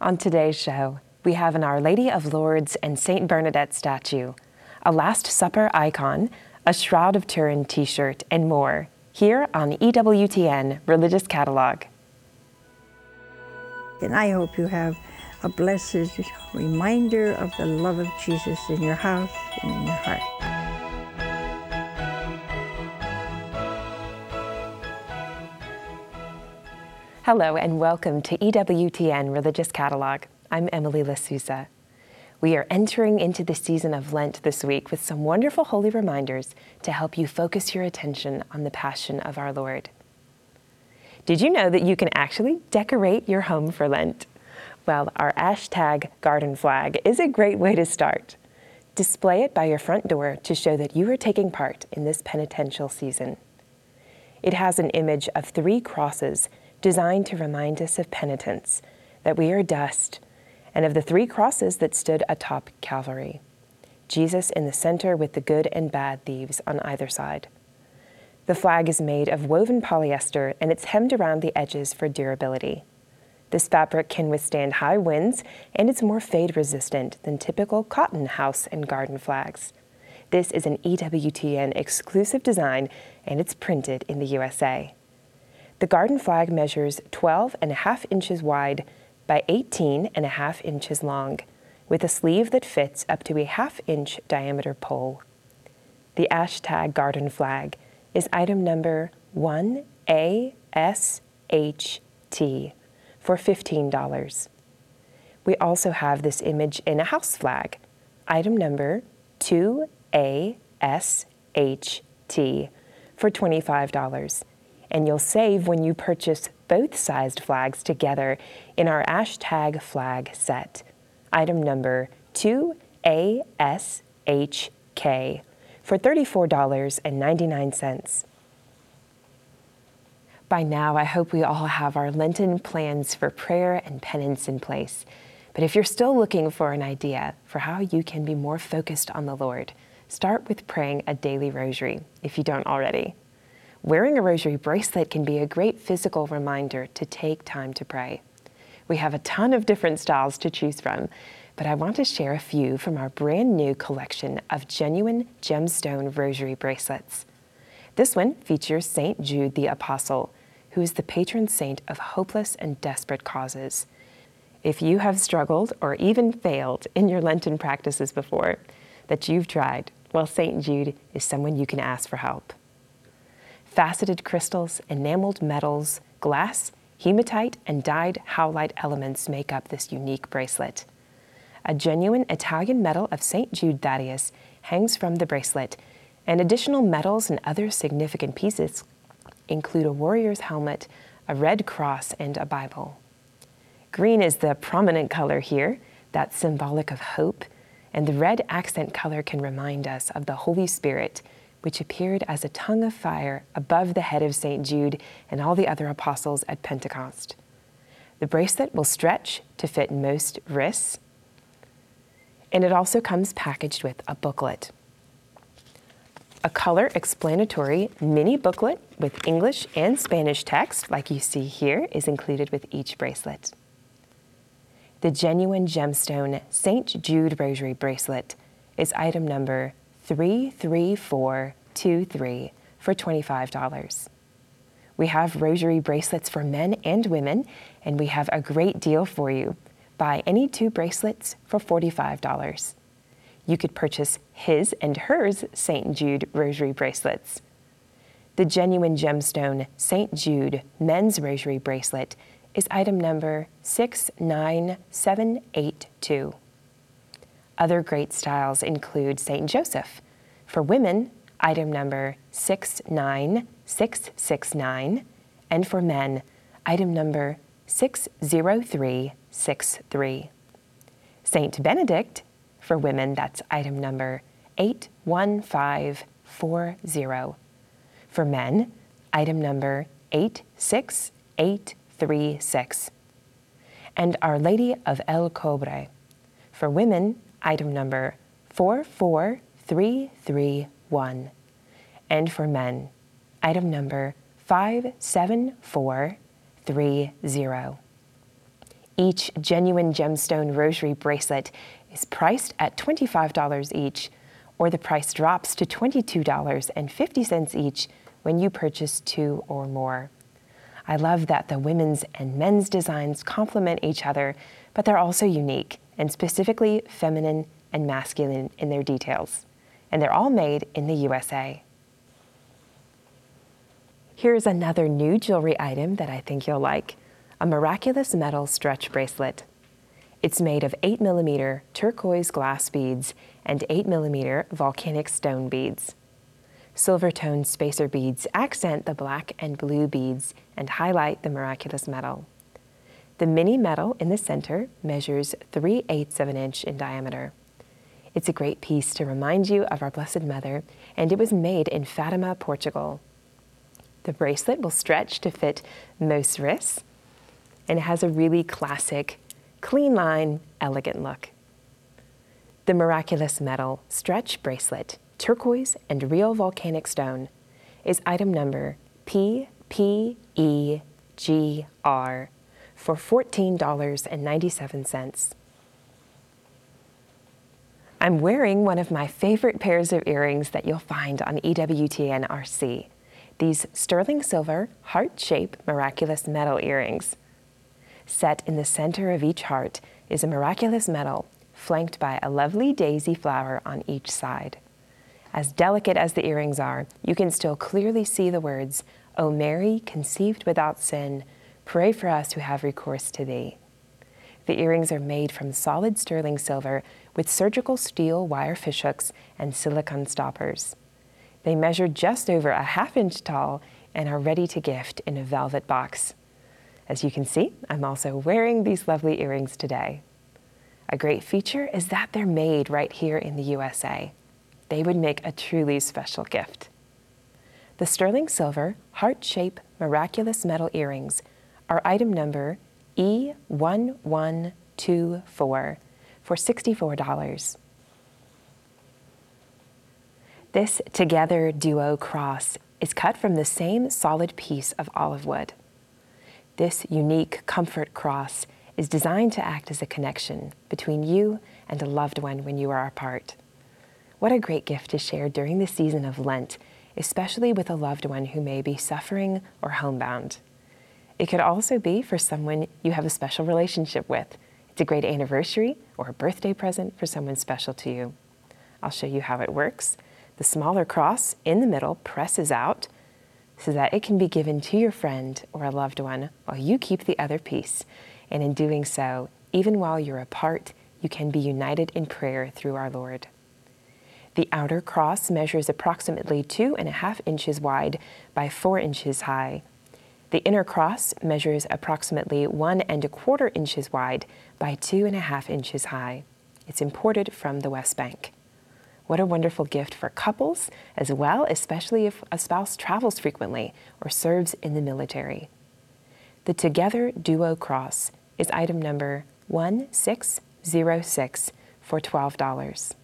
On today's show, we have an Our Lady of Lourdes and St. Bernadette statue, a Last Supper icon, a Shroud of Turin t shirt, and more here on EWTN Religious Catalog. And I hope you have a blessed reminder of the love of Jesus in your house and in your heart. Hello and welcome to EWTN Religious Catalog. I'm Emily Lasusa. We are entering into the season of Lent this week with some wonderful holy reminders to help you focus your attention on the Passion of our Lord. Did you know that you can actually decorate your home for Lent? Well, our Ash Tag garden flag is a great way to start. Display it by your front door to show that you are taking part in this penitential season. It has an image of three crosses designed to remind us of penitence, that we are dust, and of the three crosses that stood atop Calvary Jesus in the center with the good and bad thieves on either side. The flag is made of woven polyester and it's hemmed around the edges for durability. This fabric can withstand high winds and it's more fade resistant than typical cotton house and garden flags. This is an EWTN exclusive design and it's printed in the USA. The garden flag measures 12 and a half inches wide by 18 and a half inches long, with a sleeve that fits up to a half inch diameter pole. The Ash Tag garden flag is item number 1ASHT for $15. We also have this image in a house flag, item number 2ASHT for $25 and you'll save when you purchase both sized flags together in our Ash Tag flag set. Item number 2ASHK for $34.99. By now, I hope we all have our Lenten plans for prayer and penance in place. But if you're still looking for an idea for how you can be more focused on the Lord, start with praying a daily rosary if you don't already. Wearing a rosary bracelet can be a great physical reminder to take time to pray. We have a ton of different styles to choose from, but I want to share a few from our brand new collection of genuine gemstone rosary bracelets. This one features St. Jude the Apostle, who is the patron saint of hopeless and desperate causes. If you have struggled or even failed in your Lenten practices before, that you've tried, well, St. Jude is someone you can ask for help faceted crystals, enameled metals, glass, hematite, and dyed howlite elements make up this unique bracelet. A genuine Italian medal of St. Jude Thaddeus hangs from the bracelet, and additional medals and other significant pieces include a warrior's helmet, a red cross, and a Bible. Green is the prominent color here, that's symbolic of hope, and the red accent color can remind us of the Holy Spirit which appeared as a tongue of fire above the head of St. Jude and all the other apostles at Pentecost. The bracelet will stretch to fit most wrists, and it also comes packaged with a booklet. A color explanatory mini booklet with English and Spanish text, like you see here, is included with each bracelet. The genuine gemstone St. Jude Rosary bracelet is item number 33423 for $25. We have rosary bracelets for men and women, and we have a great deal for you. Buy any two bracelets for $45. You could purchase his and hers St. Jude rosary bracelets. The genuine gemstone St. Jude men's rosary bracelet is item number 69782. Other great styles include St. Joseph. For women, item number 69669, and for men, item number 60363. St. Benedict, for women, that's item number 81540. For men, item number 86836. And Our Lady of El Cobre. For women, item number 44331. And for men, item number 57430. Each genuine gemstone rosary bracelet is priced at $25 each, or the price drops to $22.50 each when you purchase two or more. I love that the women's and men's designs complement each other, but they're also unique and specifically feminine and masculine in their details. And they're all made in the USA. Here's another new jewelry item that I think you'll like a miraculous medal stretch bracelet. It's made of 8mm turquoise glass beads and 8mm volcanic stone beads. Silver toned spacer beads accent the black and blue beads and highlight the miraculous medal. The mini medal in the center measures 3 eighths of an inch in diameter. It's a great piece to remind you of our Blessed Mother, and it was made in Fatima, Portugal. The bracelet will stretch to fit most wrists, and it has a really classic, clean line, elegant look. The miraculous medal stretch bracelet, turquoise and real volcanic stone, is item number PPEGR for $14.97. I'm wearing one of my favorite pairs of earrings that you'll find on EWTN RC. These sterling silver, heart shaped miraculous medal earrings. Set in the center of each heart is a miraculous medal flanked by a lovely daisy flower on each side. As delicate as the earrings are, you can still clearly see the words, O Mary, conceived without sin, pray for us who have recourse to thee. The earrings are made from solid sterling silver with surgical steel wire fishhooks and silicone stoppers. They measure just over a half inch tall and are ready to gift in a velvet box. As you can see, I'm also wearing these lovely earrings today. A great feature is that they're made right here in the USA. They would make a truly special gift. The sterling silver, heart shaped, miraculous medal earrings are item number E1124 for $64. This Together Duo cross is cut from the same solid piece of olive wood. This unique comfort cross is designed to act as a connection between you and a loved one when you are apart. What a great gift to share during the season of Lent, especially with a loved one who may be suffering or homebound. It could also be for someone you have a special relationship with. It's a great anniversary or a birthday present for someone special to you. I'll show you how it works. The smaller cross in the middle presses out so that it can be given to your friend or a loved one while you keep the other piece. And in doing so, even while you're apart, you can be united in prayer through our Lord. The outer cross measures approximately two and a half inches wide by four inches high. The inner cross measures approximately one and a quarter inches wide by two and a half inches high. It's imported from the West Bank. What a wonderful gift for couples as well, especially if a spouse travels frequently or serves in the military. The Together Duo Cross is item number 1606 for $12.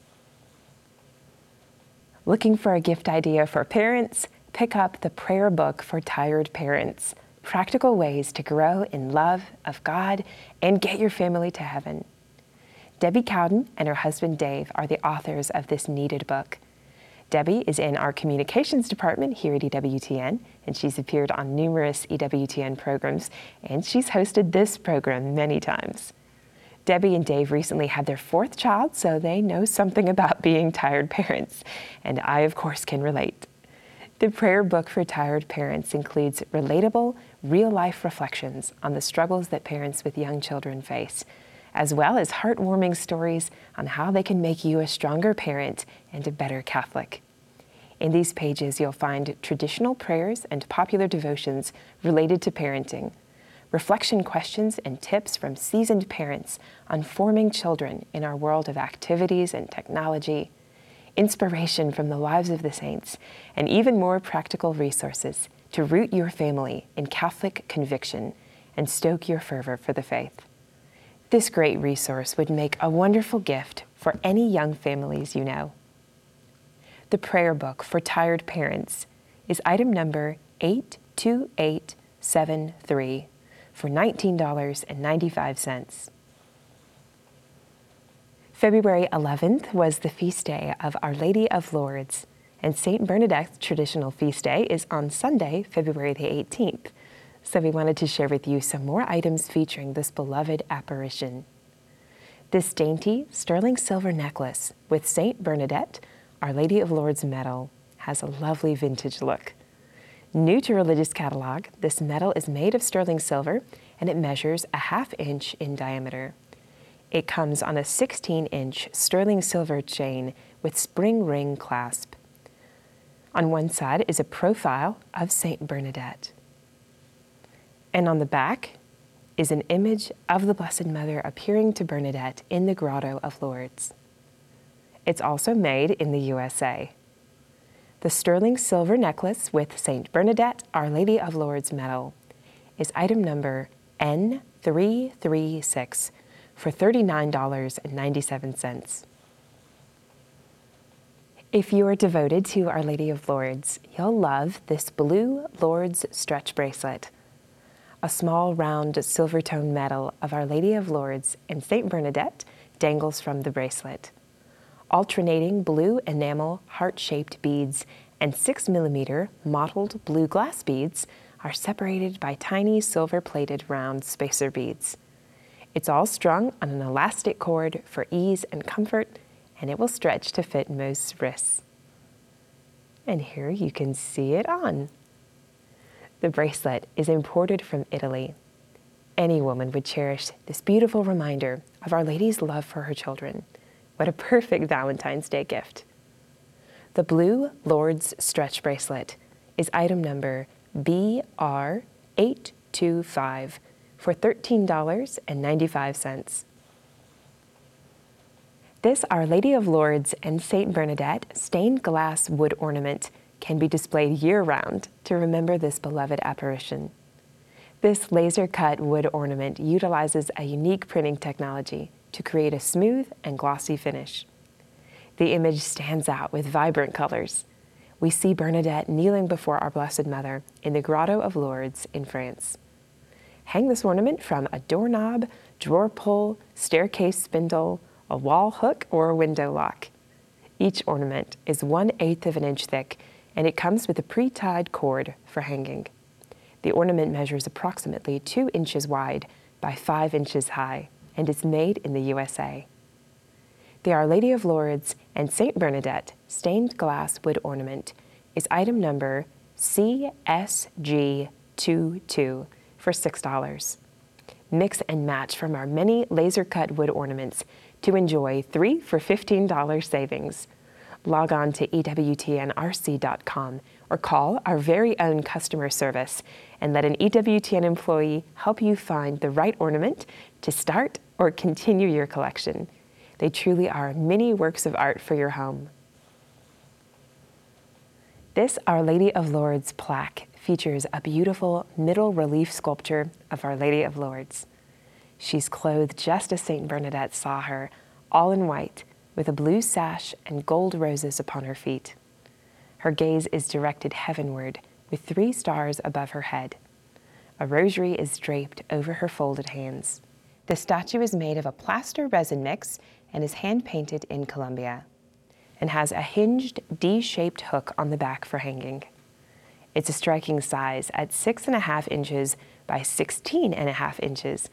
Looking for a gift idea for parents? Pick up the Prayer Book for Tired Parents Practical Ways to Grow in Love of God and Get Your Family to Heaven. Debbie Cowden and her husband Dave are the authors of this needed book. Debbie is in our communications department here at EWTN, and she's appeared on numerous EWTN programs, and she's hosted this program many times. Debbie and Dave recently had their fourth child, so they know something about being tired parents, and I, of course, can relate. The prayer book for tired parents includes relatable, real life reflections on the struggles that parents with young children face as well as heartwarming stories on how they can make you a stronger parent and a better Catholic. In these pages, you'll find traditional prayers and popular devotions related to parenting, reflection questions and tips from seasoned parents on forming children in our world of activities and technology, inspiration from the lives of the saints, and even more practical resources to root your family in Catholic conviction and stoke your fervor for the faith. This great resource would make a wonderful gift for any young families you know. The prayer book for tired parents is item number 82873 for $19.95. February 11th was the feast day of Our Lady of Lourdes, and St. Bernadette's traditional feast day is on Sunday, February the 18th. So we wanted to share with you some more items featuring this beloved apparition. This dainty sterling silver necklace with St. Bernadette, Our Lady of Lourdes medal, has a lovely vintage look. New to Religious Catalog, this medal is made of sterling silver and it measures a half inch in diameter. It comes on a 16 inch sterling silver chain with spring ring clasp. On one side is a profile of St. Bernadette. And on the back is an image of the Blessed Mother appearing to Bernadette in the Grotto of Lourdes. It's also made in the USA. The sterling silver necklace with St. Bernadette, Our Lady of Lourdes medal is item number N336 for $39.97. If you are devoted to Our Lady of Lourdes, you'll love this blue Lourdes stretch bracelet. A small round silver tone medal of Our Lady of Lourdes and St. Bernadette dangles from the bracelet alternating blue enamel heart shaped beads and 6 millimeter mottled blue glass beads are separated by tiny silver plated round spacer beads. It's all strung on an elastic cord for ease and comfort, and it will stretch to fit most wrists. And here you can see it on. The bracelet is imported from Italy. Any woman would cherish this beautiful reminder of Our Lady's love for her children. What a perfect Valentine's Day gift. The blue Lourdes stretch bracelet is item number BR825 for $13.95. This Our Lady of Lourdes and St. Bernadette stained glass wood ornament can be displayed year round to remember this beloved apparition. This laser cut wood ornament utilizes a unique printing technology to create a smooth and glossy finish. The image stands out with vibrant colors. We see Bernadette kneeling before our Blessed Mother in the Grotto of Lourdes in France. Hang this ornament from a doorknob, drawer pull, staircase spindle, a wall hook, or a window lock. Each ornament is one eighth of an inch thick, and it comes with a pre-tied cord for hanging. The ornament measures approximately two inches wide by five inches high and is made in the USA. The Our Lady of Lourdes and St. Bernadette stained glass wood ornament is item number CSG22 for $6. Mix and match from our many laser cut wood ornaments to enjoy three for $15 savings. Log on to EWTNRC.com or call our very own customer service and let an EWTN employee help you find the right ornament to start or continue your collection. They truly are mini works of art for your home. This Our Lady of Lourdes plaque features a beautiful middle relief sculpture of Our Lady of Lourdes. She's clothed just as St. Bernadette saw her, all in white, with a blue sash and gold roses upon her feet. Her gaze is directed heavenward, with three stars above her head. A rosary is draped over her folded hands. The statue is made of a plaster resin mix and is hand painted in Colombia and has a hinged D-shaped hook on the back for hanging. It's a striking size at six and a half inches by 16 and a half inches.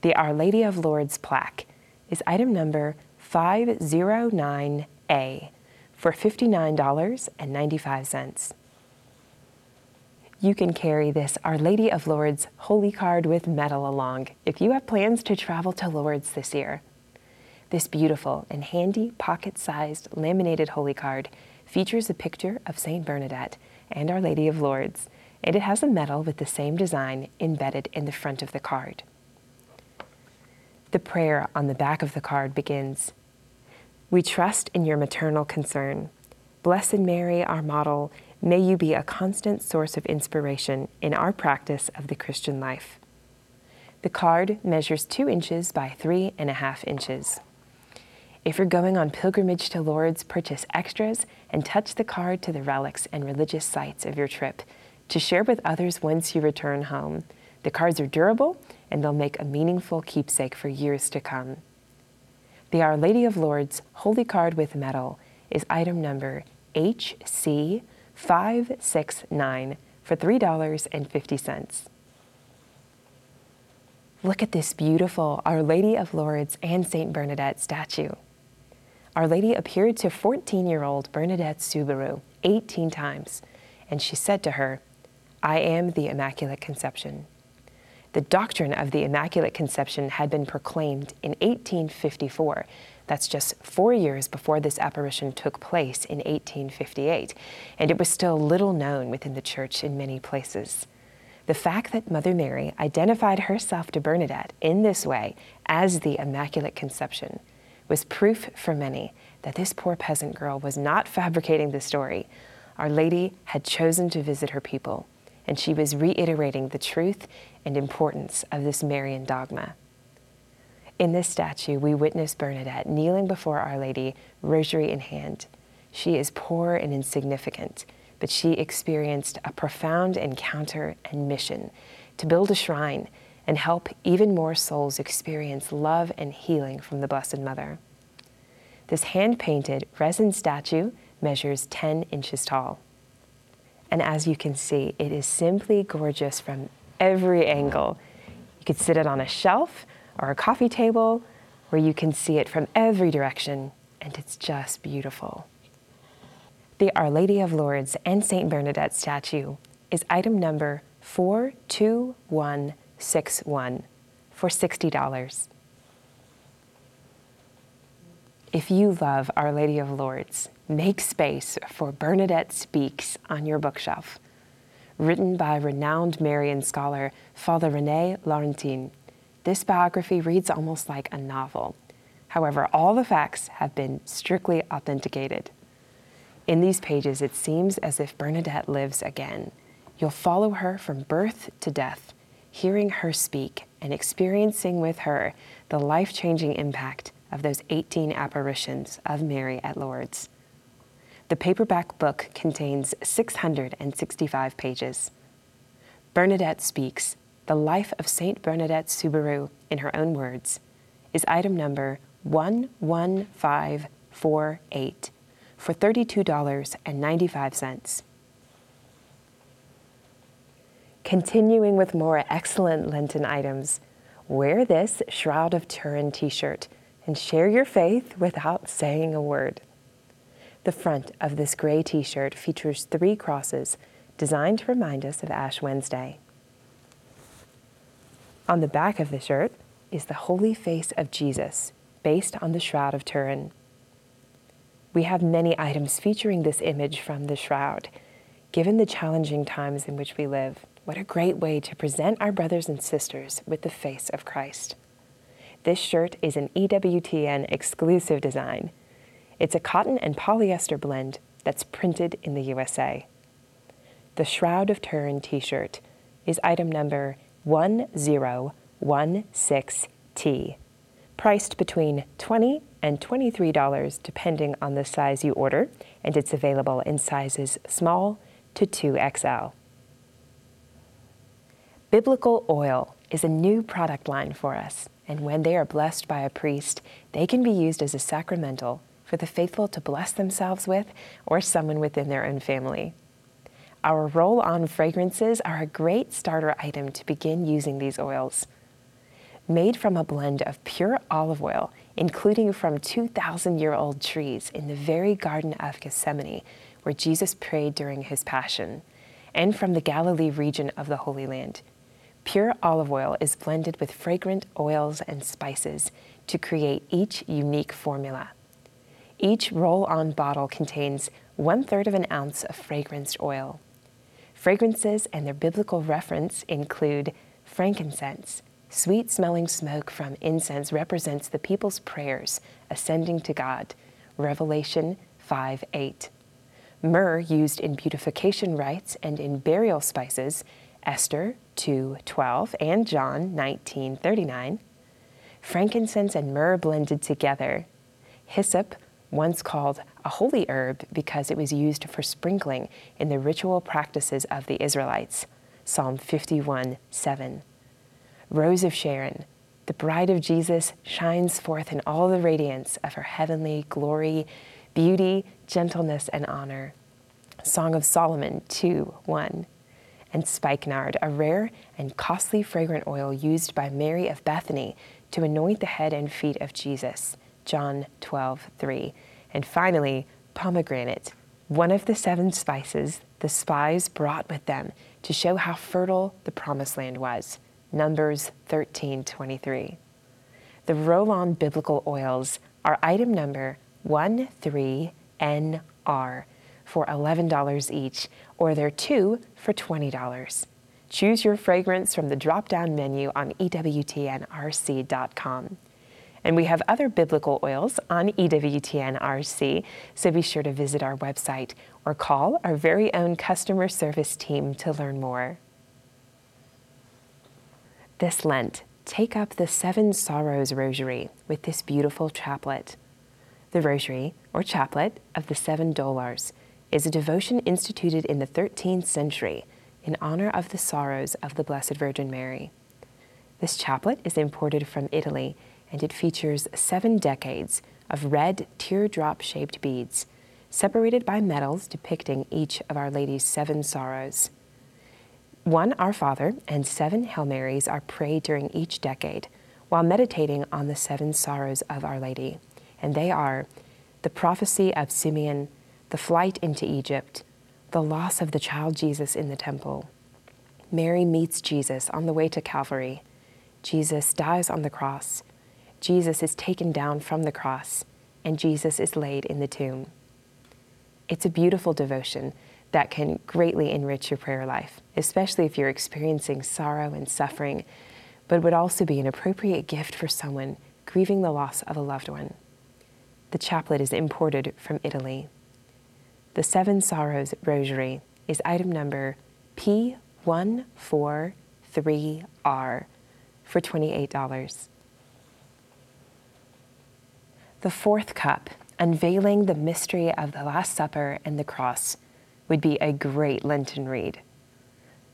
The Our Lady of Lourdes plaque is item number 509A for $59.95 you can carry this Our Lady of Lourdes Holy Card with medal along if you have plans to travel to Lourdes this year. This beautiful and handy pocket-sized laminated Holy Card features a picture of St. Bernadette and Our Lady of Lourdes, and it has a medal with the same design embedded in the front of the card. The prayer on the back of the card begins, We trust in your maternal concern. Blessed Mary, our model, May you be a constant source of inspiration in our practice of the Christian life. The card measures two inches by three and a half inches. If you're going on pilgrimage to Lourdes, purchase extras and touch the card to the relics and religious sites of your trip to share with others once you return home The cards are durable and they'll make a meaningful keepsake for years to come. The Our Lady of Lourdes Holy Card with Medal is item number HC569 for $3.50. Look at this beautiful Our Lady of Lourdes and St. Bernadette statue. Our Lady appeared to 14 year old Bernadette Soubirous 18 times, and she said to her, I am the Immaculate Conception. The doctrine of the Immaculate Conception had been proclaimed in 1854. That's just four years before this apparition took place in 1858, and it was still little known within the Church in many places. The fact that Mother Mary identified herself to Bernadette in this way as the Immaculate Conception was proof for many that this poor peasant girl was not fabricating the story. Our Lady had chosen to visit her people, and she was reiterating the truth and importance of this Marian dogma. In this statue, we witness Bernadette kneeling before Our Lady, rosary in hand. She is poor and insignificant but she experienced a profound encounter and mission to build a shrine and help even more souls experience love and healing from the Blessed Mother. This hand painted resin statue measures 10 inches tall. And as you can see, it is simply gorgeous from every angle. You could sit it on a shelf or a coffee table where you can see it from every direction, and it's just beautiful. The Our Lady of Lourdes and St. Bernadette statue is item number 42161 for $60. If you love Our Lady of Lourdes, make space for Bernadette Speaks on your bookshelf. Written by renowned Marian scholar Father Rene Laurentin, this biography reads almost like a novel. However, all the facts have been strictly authenticated. In these pages, it seems as if Bernadette lives again. You'll follow her from birth to death, hearing her speak and experiencing with her the life changing impact of those 18 apparitions of Mary at Lourdes. The paperback book contains 665 pages. Bernadette Speaks, The Life of St. Bernadette Soubirous in her own words, is item number 11548 for $32.95. Continuing with more excellent Lenten items, wear this Shroud of Turin t shirt and share your faith without saying a word. The front of this gray t shirt features three crosses designed to remind us of Ash Wednesday. On the back of the shirt is the holy face of Jesus, based on the Shroud of Turin. We have many items featuring this image from the shroud. Given the challenging times in which we live, what a great way to present our brothers and sisters with the face of Christ. This shirt is an EWTN exclusive design. It's a cotton and polyester blend that's printed in the USA. The Shroud of Turin t shirt is item number 1016T, priced between 20 and $23 depending on the size you order, and it's available in sizes small to 2XL. Biblical oil is a new product line for us, and when they are blessed by a priest, they can be used as a sacramental for the faithful to bless themselves with or someone within their own family. Our roll on fragrances are a great starter item to begin using these oils. Made from a blend of pure olive oil including from 2,000 year old trees in the very Garden of Gethsemane, where Jesus prayed during his Passion, and from the Galilee region of the Holy Land. Pure olive oil is blended with fragrant oils and spices to create each unique formula. Each roll on bottle contains one third of an ounce of fragranced oil. Fragrances and their biblical reference include frankincense, Sweet smelling smoke from incense represents the people's prayers ascending to God. Revelation 5 8. Myrrh used in beautification rites and in burial spices, Esther 2:12 and John 19:39. Frankincense and myrrh blended together. Hyssop, once called a holy herb because it was used for sprinkling in the ritual practices of the Israelites. Psalm 51 7 Rose of Sharon, the bride of Jesus, shines forth in all the radiance of her heavenly glory, beauty, gentleness, and honor. Song of Solomon 2 1. And spikenard, a rare and costly fragrant oil used by Mary of Bethany to anoint the head and feet of Jesus. John 12 3. And finally, pomegranate, one of the seven spices the spies brought with them to show how fertile the promised land was. Numbers 13:23. The roll-on biblical oils are item number 13NR for $11 each, or they're two for $20. Choose your fragrance from the drop-down menu on EWTNRC.com. And we have other biblical oils on EWTNRC, so be sure to visit our website or call our very own customer service team to learn more. This Lent, take up the Seven Sorrows Rosary with this beautiful chaplet. The Rosary, or Chaplet, of the Seven Dolors is a devotion instituted in the 13th century in honor of the sorrows of the Blessed Virgin Mary. This chaplet is imported from Italy and it features seven decades of red teardrop shaped beads, separated by medals depicting each of Our Lady's seven sorrows. One Our Father and seven Hail Marys are prayed during each decade while meditating on the seven sorrows of Our Lady, and they are the prophecy of Simeon, the flight into Egypt, the loss of the child Jesus in the temple. Mary meets Jesus on the way to Calvary. Jesus dies on the cross. Jesus is taken down from the cross, and Jesus is laid in the tomb. It's a beautiful devotion that can greatly enrich your prayer life, especially if you're experiencing sorrow and suffering, but would also be an appropriate gift for someone grieving the loss of a loved one. The chaplet is imported from Italy. The Seven Sorrows Rosary is item number P143R for $28. The fourth cup, unveiling the mystery of the Last Supper and the cross, would be a great Lenten read.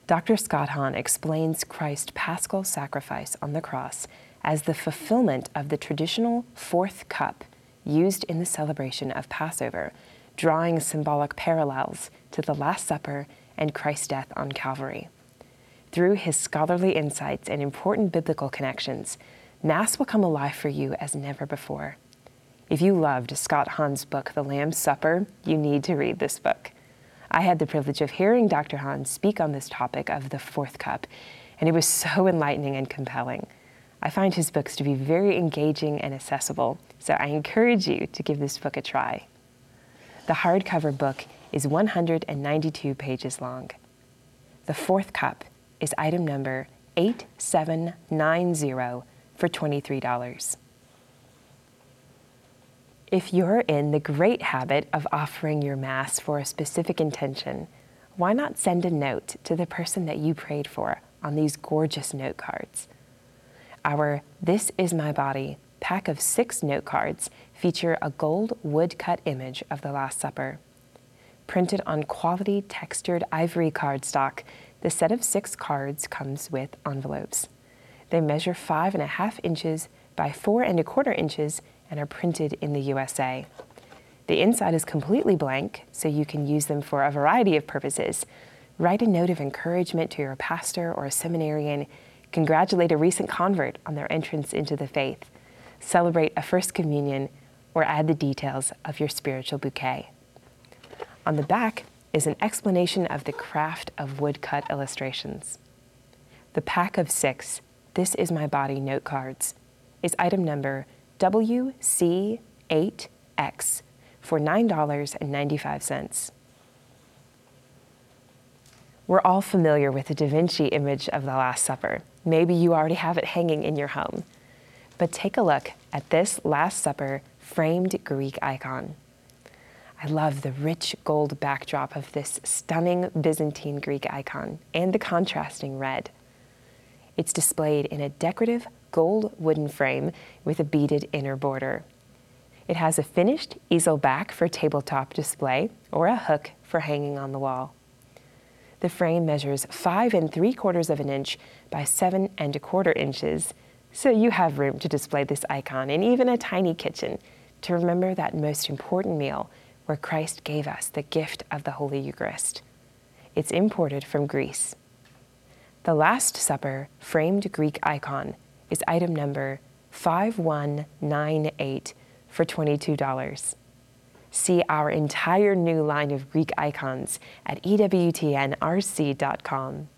Dr. Scott Hahn explains Christ's paschal sacrifice on the cross as the fulfillment of the traditional fourth cup used in the celebration of Passover, drawing symbolic parallels to the Last Supper and Christ's death on Calvary. Through his scholarly insights and important biblical connections, Mass will come alive for you as never before. If you loved Scott Hahn's book, The Lamb's Supper, you need to read this book. I had the privilege of hearing Dr. Hahn speak on this topic of the fourth cup, and it was so enlightening and compelling. I find his books to be very engaging and accessible, so I encourage you to give this book a try. The hardcover book is 192 pages long. The fourth cup is item number 8790 for $23. If you're in the great habit of offering your Mass for a specific intention, why not send a note to the person that you prayed for on these gorgeous note cards? Our This Is My Body pack of six note cards feature a gold woodcut image of the Last Supper. Printed on quality textured ivory cardstock, the set of six cards comes with envelopes. They measure five and a half inches by four and a quarter inches and are printed in the USA. The inside is completely blank, so you can use them for a variety of purposes. Write a note of encouragement to your pastor or a seminarian, congratulate a recent convert on their entrance into the faith, celebrate a First Communion, or add the details of your spiritual bouquet. On the back is an explanation of the craft of woodcut illustrations. The pack of six, This Is My Body note cards, is item number WC8X for $9.95. We're all familiar with the Da Vinci image of the Last Supper. Maybe you already have it hanging in your home. But take a look at this Last Supper framed Greek icon. I love the rich gold backdrop of this stunning Byzantine Greek icon and the contrasting red. It's displayed in a decorative gold wooden frame with a beaded inner border. It has a finished easel back for tabletop display or a hook for hanging on the wall. The frame measures five and three quarters of an inch by seven and a quarter inches, so you have room to display this icon in even a tiny kitchen to remember that most important meal where Christ gave us the gift of the Holy Eucharist. It's imported from Greece. The Last Supper framed Greek icon is item number 5198 for $22. See our entire new line of Greek icons at EWTNRC.com.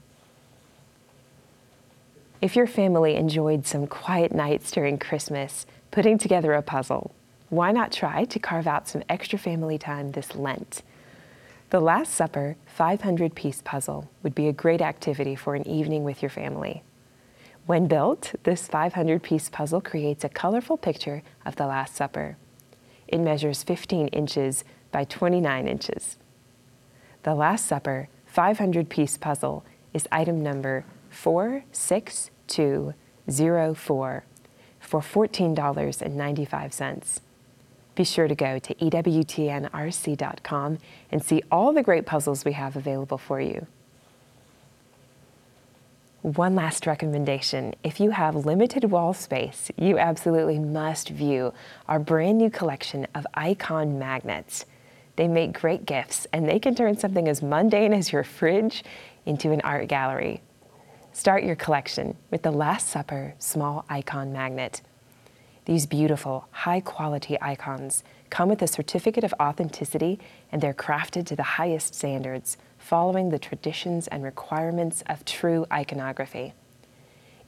If your family enjoyed some quiet nights during Christmas putting together a puzzle, why not try to carve out some extra family time this Lent? The Last Supper 500 piece puzzle would be a great activity for an evening with your family. When built, this 500 piece puzzle creates a colorful picture of the Last Supper. It measures 15 inches by 29 inches. The Last Supper 500 piece puzzle is item number 46204 for $14.95. Be sure to go to EWTNRC.com and see all the great puzzles we have available for you. One last recommendation if you have limited wall space, you absolutely must view our brand new collection of icon magnets. They make great gifts and they can turn something as mundane as your fridge into an art gallery. Start your collection with the Last Supper Small Icon Magnet. These beautiful, high quality icons come with a certificate of authenticity and they're crafted to the highest standards following the traditions and requirements of true iconography.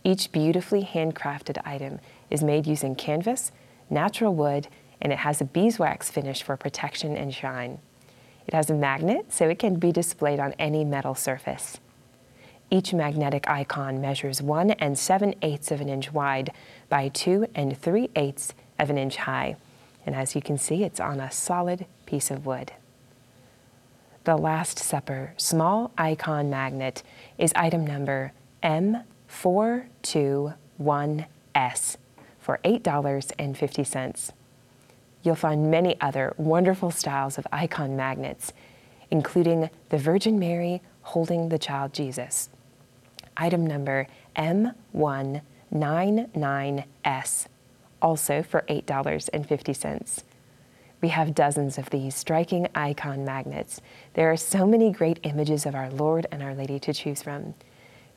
Each beautifully handcrafted item is made using canvas, natural wood, and it has a beeswax finish for protection and shine. It has a magnet so it can be displayed on any metal surface. Each magnetic icon measures 1 and 7 eighths of an inch wide by 2 and 3 eighths of an inch high. And as you can see, it's on a solid piece of wood. The Last Supper small icon magnet is item number M421S for $8.50. You'll find many other wonderful styles of icon magnets, including the Virgin Mary holding the child Jesus. Item number M199S, also for $8.50. We have dozens of these striking icon magnets. There are so many great images of our Lord and Our Lady to choose from.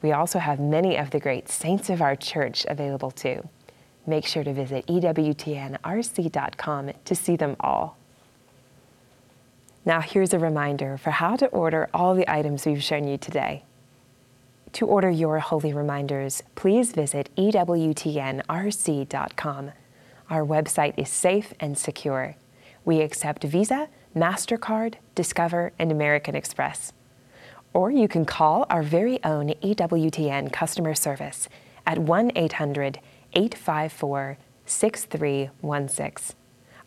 We also have many of the great saints of our church available too. Make sure to visit EWTNRC.com to see them all. Now, here's a reminder for how to order all the items we've shown you today. To order your holy reminders, please visit EWTNRC.com. Our website is safe and secure. We accept Visa, MasterCard, Discover, and American Express. Or you can call our very own EWTN customer service at 1 800 854 6316.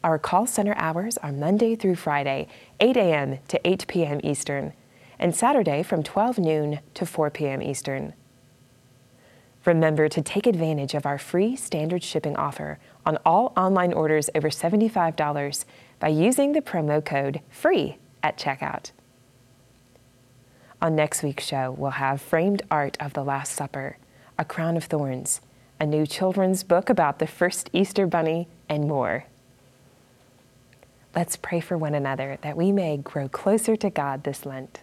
Our call center hours are Monday through Friday, 8 a.m. to 8 p.m. Eastern, and Saturday from 12 noon to 4 p.m. Eastern. Remember to take advantage of our free standard shipping offer on all online orders over $75 by using the promo code FREE at checkout. On next week's show, we'll have Framed Art of the Last Supper, A Crown of Thorns, a new children's book about the first Easter bunny, and more. Let's pray for one another that we may grow closer to God this Lent.